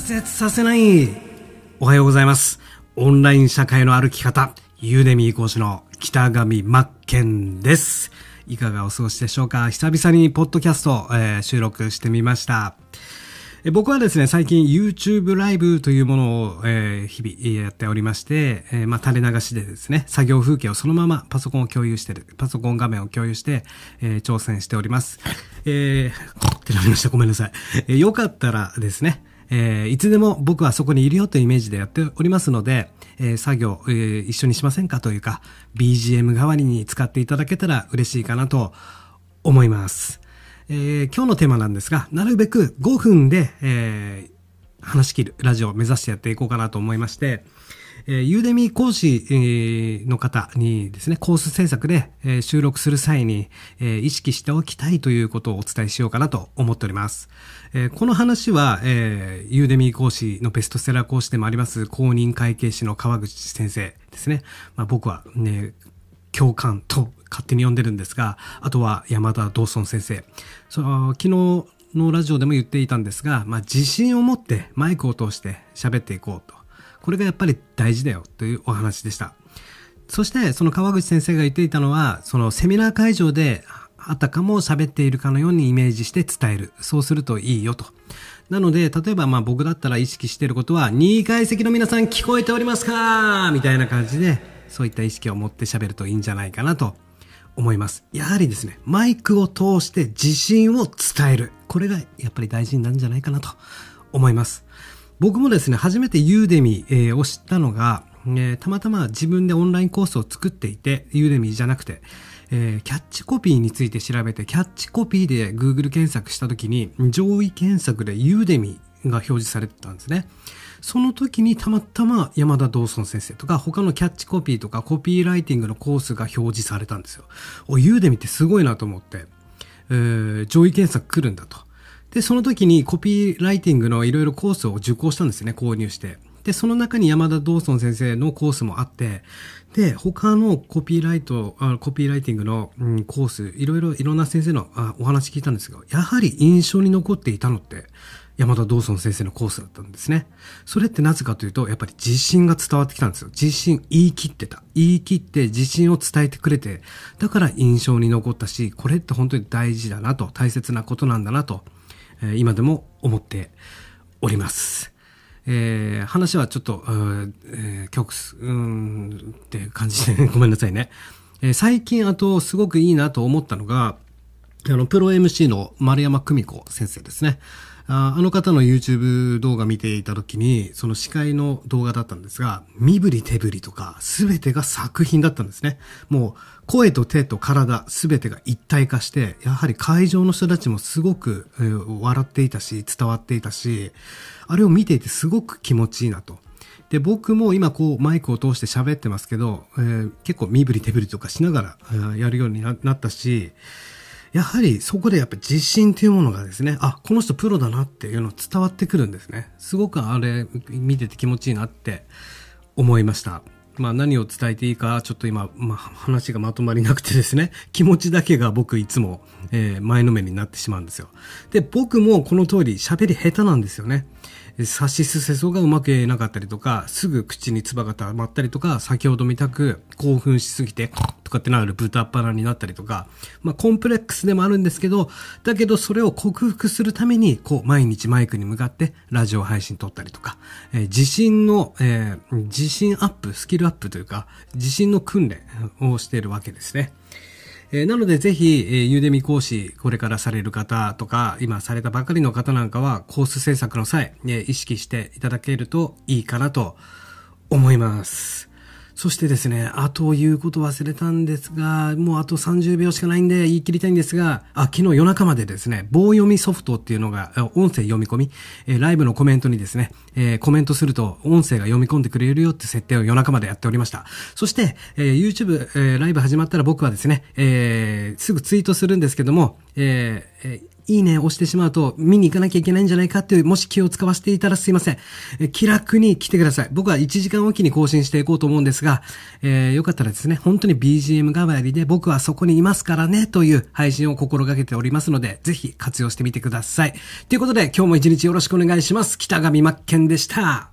折させないおはようございますオンライン社会の歩き方ユーデミー講師の北上真剣ですいかがお過ごしでしょうか？久々にポッドキャスト、えー、収録してみました僕はですね、最近 YouTube ライブというものを、えー、日々やっておりまして、えー、まあ、垂れ流しでですね、作業風景をそのままパソコンを共有してる、パソコン画面を共有して、えー、挑戦しております。えー、ってなりました。ごめんなさい。えー、よかったらですね、えー、いつでも僕はそこにいるよというイメージでやっておりますので、えー、作業、えー、一緒にしませんかというか、BGM 代わりに使っていただけたら嬉しいかなと思います。え、今日のテーマなんですが、なるべく5分で、え、話し切るラジオを目指してやっていこうかなと思いまして、えー、ユーデミー講師、の方にですね、コース制作で、え、収録する際に、え、意識しておきたいということをお伝えしようかなと思っております。え、この話は、えー、ユーデミー講師のベストセラー講師でもあります公認会計士の川口先生ですね。まあ、僕はね、共感と勝手に呼んでるんですが、あとは山田道尊先生。その昨日のラジオでも言っていたんですが、まあ、自信を持ってマイクを通して喋っていこうと。これがやっぱり大事だよというお話でした。そしてその川口先生が言っていたのは、そのセミナー会場であたかも喋っているかのようにイメージして伝える。そうするといいよと。なので、例えばまあ僕だったら意識していることは、2階席の皆さん聞こえておりますか？みたいな感じで、そういった意識を持って喋るといいんじゃないかなと思います。やはりですね、マイクを通して自信を伝える。これがやっぱり大事なんじゃないかなと思います。僕もですね、初めてユーデミ、を知ったのが、えー、たまたま自分でオンラインコースを作っていて、ユーデミじゃなくて、えー、キャッチコピーについて調べて、キャッチコピーで Google 検索した時に、上位検索でユーデミが表示されてたんですね。その時にたまたま山田道尊先生とか他のキャッチコピーとかコピーライティングのコースが表示されたんですよ。お、ユーデミってすごいなと思って、えー、上位検索来るんだと。で、その時にコピーライティングのいろいろコースを受講したんですね、購入して。で、その中に山田道尊先生のコースもあって、で、他のコピーライト、あコピーライティングの、うん、コース、いろいろいろんな先生のあお話聞いたんですが、やはり印象に残っていたのって、山田道尊先生のコースだったんですね。それってなぜかというと、やっぱり自信が伝わってきたんですよ。自信言い切ってた。言い切って自信を伝えてくれて、だから印象に残ったし、これって本当に大事だなと、大切なことなんだなと、今でも思っております。えー、話はちょっと、えー、曲、うんって感じで、ごめんなさいね。えー、最近あとすごくいいなと思ったのが、あの、プロ MC の丸山久美子先生ですね。ああの方の YouTube 動画見ていた時に、その司会の動画だったんですが、身振り手振りとか、すべてが作品だったんですね。もう、声と手と体、すべてが一体化して、やはり会場の人たちもすごく、えー、笑っていたし、伝わっていたし、あれを見ていてすごく気持ちいいなと。で、僕も今こうマイクを通して喋ってますけど、えー、結構身振り手振りとかしながらやるようになったし、やはりそこでやっぱ自信というものがですね、あ、この人プロだなっていうの伝わってくるんですね。すごくあれ見てて気持ちいいなって思いました。まあ何を伝えていいか、ちょっと今、まあ話がまとまりなくてですね、気持ちだけが僕いつも、えー、前のめりになってしまうんですよ。で、僕もこの通り喋り下手なんですよね。差しすせそがうまく言えなかったりとか、すぐ口に唾が溜まったりとか、先ほど見たく興奮しすぎて、とかってなる豚っ腹になったりとか、まあコンプレックスでもあるんですけど、だけどそれを克服するために、こう毎日マイクに向かってラジオ配信撮ったりとか、えー、自信の、えー、自信アップ、スキルアップというか、自信の訓練をしているわけですね。えー、なのでぜひ、えー、ユーデミ講師、これからされる方とか、今されたばかりの方なんかは、コース制作の際、えー、意識していただけるといいかなと思います。そしてですね、あと言うこと忘れたんですが、もうあと30秒しかないんで言い切りたいんですが、あ、昨日夜中までですね、棒読みソフトっていうのが、音声読み込み、え、ライブのコメントにですね、え、コメントすると音声が読み込んでくれるよって設定を夜中までやっておりました。そして、え、YouTube、え、ライブ始まったら僕はですね、え、すぐツイートするんですけども、えー、いいねを押してしまうと見に行かなきゃいけないんじゃないかっていう、もし気を使わせていたらすいません。え気楽に来てください。僕は1時間おきに更新していこうと思うんですが、えー、よかったらですね、本当に BGM 代わりで僕はそこにいますからね、という配信を心がけておりますので、ぜひ活用してみてください。ということで、今日も一日よろしくお願いします。北上真剣でした。